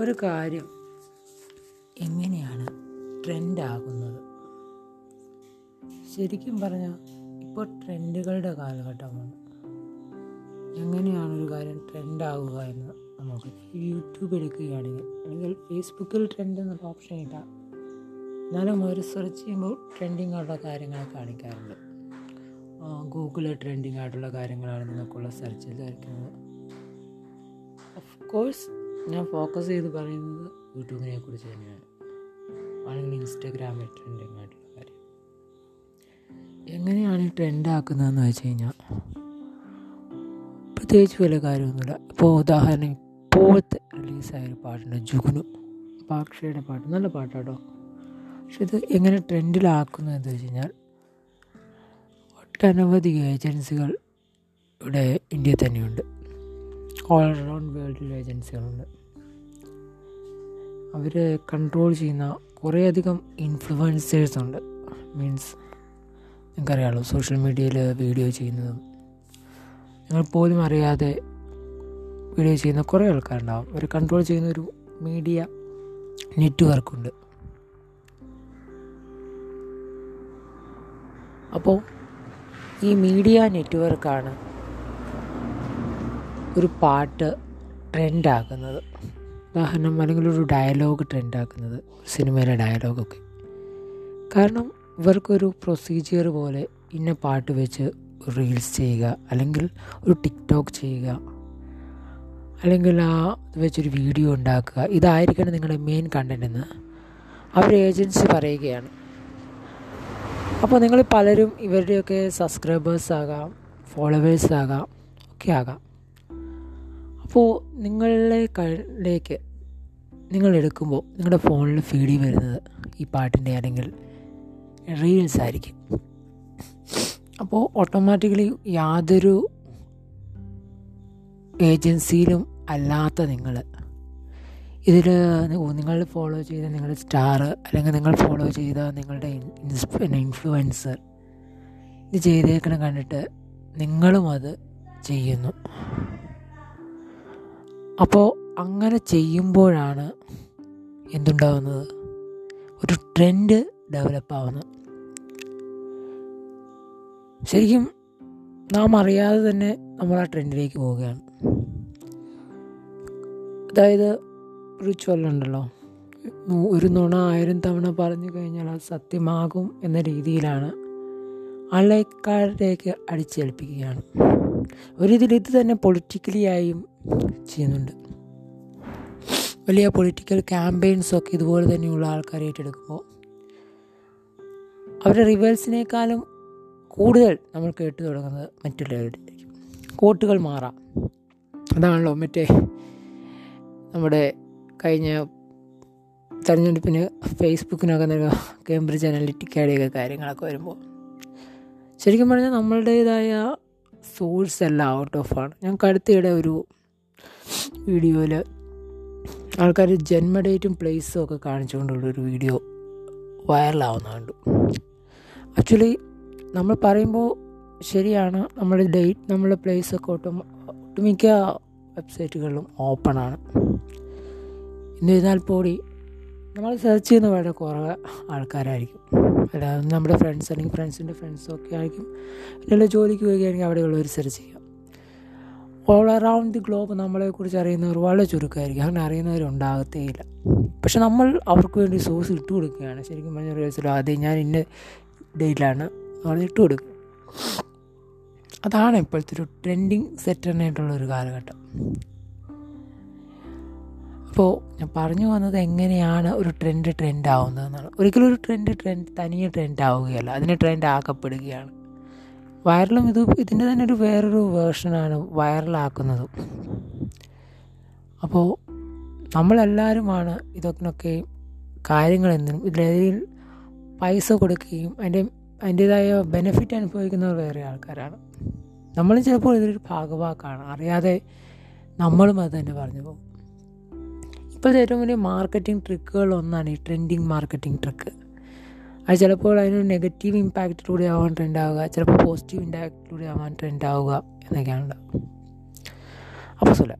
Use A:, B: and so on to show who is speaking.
A: ഒരു കാര്യം. എങ്ങനെയാണ് ട്രെൻഡാകുന്നത്? ശരിക്കും പറഞ്ഞാൽ ഇപ്പോൾ ട്രെൻഡുകളുടെ കാലഘട്ടമാണ്. എങ്ങനെയാണ് ഒരു കാര്യം ട്രെൻഡാകുക എന്ന് നമുക്ക് യൂട്യൂബ് എടുക്കുകയാണെങ്കിൽ അല്ലെങ്കിൽ ഫേസ്ബുക്കിൽ ട്രെൻഡ് എന്നുള്ള ഓപ്ഷൻ ഇല്ല. എന്നാലും അവർ സെർച്ച് ചെയ്യുമ്പോൾ ട്രെൻഡിങ് ആയിട്ടുള്ള കാര്യങ്ങൾ കാണിക്കാറുണ്ട് ഗൂഗിളിൽ ട്രെൻഡിങ് ആയിട്ടുള്ള കാര്യങ്ങളാണ് നിങ്ങൾക്കുള്ള സെർച്ചിൽ വരയ്ക്കുന്നത്. ഓഫ് കോഴ്സ് ഞാൻ ഫോക്കസ് ചെയ്ത് പറയുന്നത് യൂട്യൂബിനെ കുറിച്ച് തന്നെയാണ്. അല്ലെങ്കിൽ ഇൻസ്റ്റാഗ്രാമിൽ ട്രെൻഡിങ് ആയിട്ടുള്ള കാര്യം. എങ്ങനെയാണ് ഈ ട്രെൻഡ് ആക്കുന്നതെന്ന് വെച്ച് കഴിഞ്ഞാൽ പ്രത്യേകിച്ച് വലിയ കാര്യമൊന്നുമില്ല. ഇപ്പോൾ ഉദാഹരണം ഇപ്പോഴത്തെ റിലീസായ ഒരു പാട്ടുണ്ട് ജുഗുനു പാക്ഷയുടെ പാട്ട്. നല്ല പാട്ടാട്ടോ. പക്ഷെ ഇത് എങ്ങനെ ട്രെൻഡിലാക്കുന്നു എന്ന് വെച്ച് കഴിഞ്ഞാൽ ഒട്ടനവധി ഏജൻസികൾ ഇവിടെ ഇന്ത്യയിൽ തന്നെയുണ്ട്. ഓൾ അറൗണ്ട് വേൾഡിൽ ഏജൻസികളുണ്ട് അവർ കൺട്രോൾ ചെയ്യുന്ന കുറേയധികം ഇൻഫ്ലുവൻസേഴ്സ് ഉണ്ട്. മീൻസ് നിങ്ങൾക്കറിയാമല്ലോ സോഷ്യൽ മീഡിയയിൽ വീഡിയോ ചെയ്യുന്നതും നിങ്ങൾ പോലും അറിയാതെ വീഡിയോ ചെയ്യുന്ന കുറേ ആൾക്കാരുണ്ടാവും. അവർ കൺട്രോൾ ചെയ്യുന്ന ഒരു മീഡിയ നെറ്റ്വർക്കുണ്ട് അപ്പോൾ ഈ മീഡിയ നെറ്റ്വർക്കാണ് ഒരു പാട്ട് ട്രെൻഡാക്കുന്നത് ഉദാഹരണം അല്ലെങ്കിൽ ഒരു ഡയലോഗ് ട്രെൻഡാക്കുന്നത് സിനിമയിലെ ഡയലോഗൊക്കെ കാരണം ഇവർക്കൊരു പ്രൊസീജിയർ പോലെ ഇന്ന പാട്ട് വെച്ച് റീൽസ് ചെയ്യുക അല്ലെങ്കിൽ ഒരു ടിക്ടോക്ക് ചെയ്യുക അല്ലെങ്കിൽ ആ വെച്ചൊരു വീഡിയോ ഉണ്ടാക്കുക ഇതായിരിക്കണം നിങ്ങളുടെ മെയിൻ കണ്ടന്റ് എന്ന് അവർ ഏജൻസി പറയുകയാണ്. അപ്പോൾ നിങ്ങൾ പലരും ഇവരുടെയൊക്കെ സബ്സ്ക്രൈബേഴ്സ് ആകാം ഫോളോവേഴ്സ് ആകാം ഒക്കെ ആകാം. അപ്പോൾ നിങ്ങളുടെ കയ്യിലേക്ക് നിങ്ങൾ എടുക്കുമ്പോൾ നിങ്ങളുടെ ഫോണിൽ ഫീഡ് വരുന്നത് ഈ പാട്ടിന്റെ അല്ലെങ്കിൽ റീൽസ് ആയിരിക്കും. അപ്പോൾ ഓട്ടോമാറ്റിക്കലി യാതൊരു ഏജൻസിയിലും അല്ലാത്ത നിങ്ങൾ ഇതിൽ നിങ്ങൾ ഫോളോ ചെയ്ത നിങ്ങളുടെ സ്റ്റാർ അല്ലെങ്കിൽ നിങ്ങൾ ഫോളോ ചെയ്ത നിങ്ങളുടെ ഇൻഫ്ലുവൻസർ ഇത് ചെയ്തേക്കണം കണ്ടിട്ട് നിങ്ങളും അത് ചെയ്യുന്നു. അപ്പോൾ അങ്ങനെ ചെയ്യുമ്പോഴാണ് എന്തുണ്ടാവുന്നത്? ഒരു ട്രെൻഡ് ഡെവലപ്പ് ആവുന്നത്. ശരിക്കും നാം അറിയാതെ തന്നെ നമ്മൾ ആ ട്രെൻഡിലേക്ക് പോവുകയാണ്. അതായത് ഒരു ചൊല്ലുണ്ടല്ലോ ഒരു നുണ ആയിരം തവണ പറഞ്ഞു കഴിഞ്ഞാൽ അത് സത്യമാകും എന്ന രീതിയിലാണ് ആളേക്കാരിലേക്ക് അടിച്ചേൽപ്പിക്കുകയാണ്. ഒരിതിൽ ഇത് തന്നെ പൊളിറ്റിക്കലി ആയും ചെയ്യുന്നുണ്ട്. വലിയ പൊളിറ്റിക്കൽ ക്യാമ്പയിൻസൊക്കെ ഇതുപോലെ തന്നെയുള്ള ആൾക്കാർ ഏറ്റെടുക്കുമ്പോൾ അവരുടെ റിവേഴ്സിനേക്കാളും കൂടുതൽ നമ്മൾ കേട്ടു തുടങ്ങുന്നത് മറ്റുള്ളവരുടെ കോട്ടുകൾ മാറാം. അതാണല്ലോ മറ്റേ നമ്മുടെ കഴിഞ്ഞ തെരഞ്ഞെടുപ്പിന് ഫേസ്ബുക്കിനൊക്കെ നൽകുക കേംബ്രിഡ്ജ് അനലിറ്റിക്കയുടെയൊക്കെ കാര്യങ്ങളൊക്കെ വരുമ്പോൾ ശരിക്കും പറഞ്ഞാൽ നമ്മളുടേതായ സോഴ്സ് എല്ലാം ഔട്ട് ഓഫ് ആണ്. ഞങ്ങൾക്ക് അടുത്തിടെ ഒരു വീഡിയോയിൽ ആൾക്കാർ ജന്മ ഡേറ്റും പ്ലേസും ഒക്കെ കാണിച്ചുകൊണ്ടുള്ളൊരു വീഡിയോ വൈറലാവുന്ന കണ്ടു. ആക്ച്വലി നമ്മൾ പറയുമ്പോൾ ശരിയാണ് നമ്മുടെ ഡേറ്റ് നമ്മുടെ പ്ലേസ് ഒക്കെ ഒട്ടും ഒട്ടുമിക്ക വെബ്സൈറ്റുകളിലും ഓപ്പണാണ് എന്നിരുന്നാൽ പോടി നമ്മൾ സെർച്ച് ചെയ്യുന്ന വളരെ കുറവ് ആൾക്കാരായിരിക്കും. അല്ലാതെ നമ്മുടെ ഫ്രണ്ട്സ് അല്ലെങ്കിൽ ഫ്രണ്ട്സിന്റെ ഫ്രണ്ട്സും ഒക്കെ ആയിരിക്കും. അല്ലെങ്കിൽ ജോലിക്ക് പോവുകയാണെങ്കിൽ അവിടെയുള്ളവർ സെർച്ച് ചെയ്യാം ഓൾ അറൗണ്ട് ദി ഗ്ലോബ് നമ്മളെക്കുറിച്ച് അറിയുന്നവർ വളരെ ചുരുക്കമായിരിക്കും. അങ്ങനെ അറിയുന്നവരുണ്ടാകത്തേയില്ല പക്ഷെ നമ്മൾ അവർക്ക് വേണ്ടി സോഴ്സ് ഇട്ട് കൊടുക്കുകയാണ്. ശരിക്കും പറഞ്ഞ ഒരു അതെ ഞാൻ ഇന്ന ഡേറ്റിലാണ് അവിടെ ഇട്ട് കൊടുക്കുക. അതാണ് ഇപ്പോഴത്തെ ഒരു ട്രെൻഡിങ് സെറ്ററിനായിട്ടുള്ള ഒരു കാലഘട്ടം. അപ്പോൾ ഞാൻ പറഞ്ഞു വന്നത് എങ്ങനെയാണ് ഒരു ട്രെൻഡ് ട്രെൻഡ് ആവുന്നതെന്നാണ്. ഒരിക്കലും ഒരു ട്രെൻഡ് ട്രെൻഡ് തനിയെ ട്രെൻഡ് ആവുകയല്ല. അതിന് ട്രെൻഡ് ആക്കപ്പെടുകയാണ്. വൈറലും ഇത് ഇതിന്റെ തന്നെ ഒരു വേറൊരു വേർഷനാണ് വൈറലാക്കുന്നത് അപ്പോൾ നമ്മളെല്ലാവരുമാണ് ഇതൊക്കെ കാര്യങ്ങൾ എന്തിനും ഇതിലേതിൽ പൈസ കൊടുക്കുകയും അതിന്റെ അതിന്റേതായ ബെനിഫിറ്റ് അനുഭവിക്കുന്നവർ വേറെ ആൾക്കാരാണ്. നമ്മളും ചിലപ്പോൾ ഇതിലൊരു ഭാഗവാക്കാണ്. അറിയാതെ നമ്മളും അത് തന്നെ പറഞ്ഞു പോകും. ഇപ്പോഴത്തെ ഏറ്റവും വലിയ മാർക്കറ്റിംഗ് ട്രിക്കുകളൊന്നാണ് ഈ ട്രെൻഡിങ് മാർക്കറ്റിംഗ് ട്രിക്ക് അത് ചിലപ്പോൾ അതിനൊരു നെഗറ്റീവ് ഇമ്പാക്റ്റിലൂടെ ആവാൻ ട്രെൻഡ് ആവുക ചിലപ്പോൾ പോസിറ്റീവ് ഇമ്പാക്റ്റിലൂടെ ആവാൻ ട്രെൻഡ് ആവുക എന്നൊക്കെയാണ്. അപ്പോൾ സുല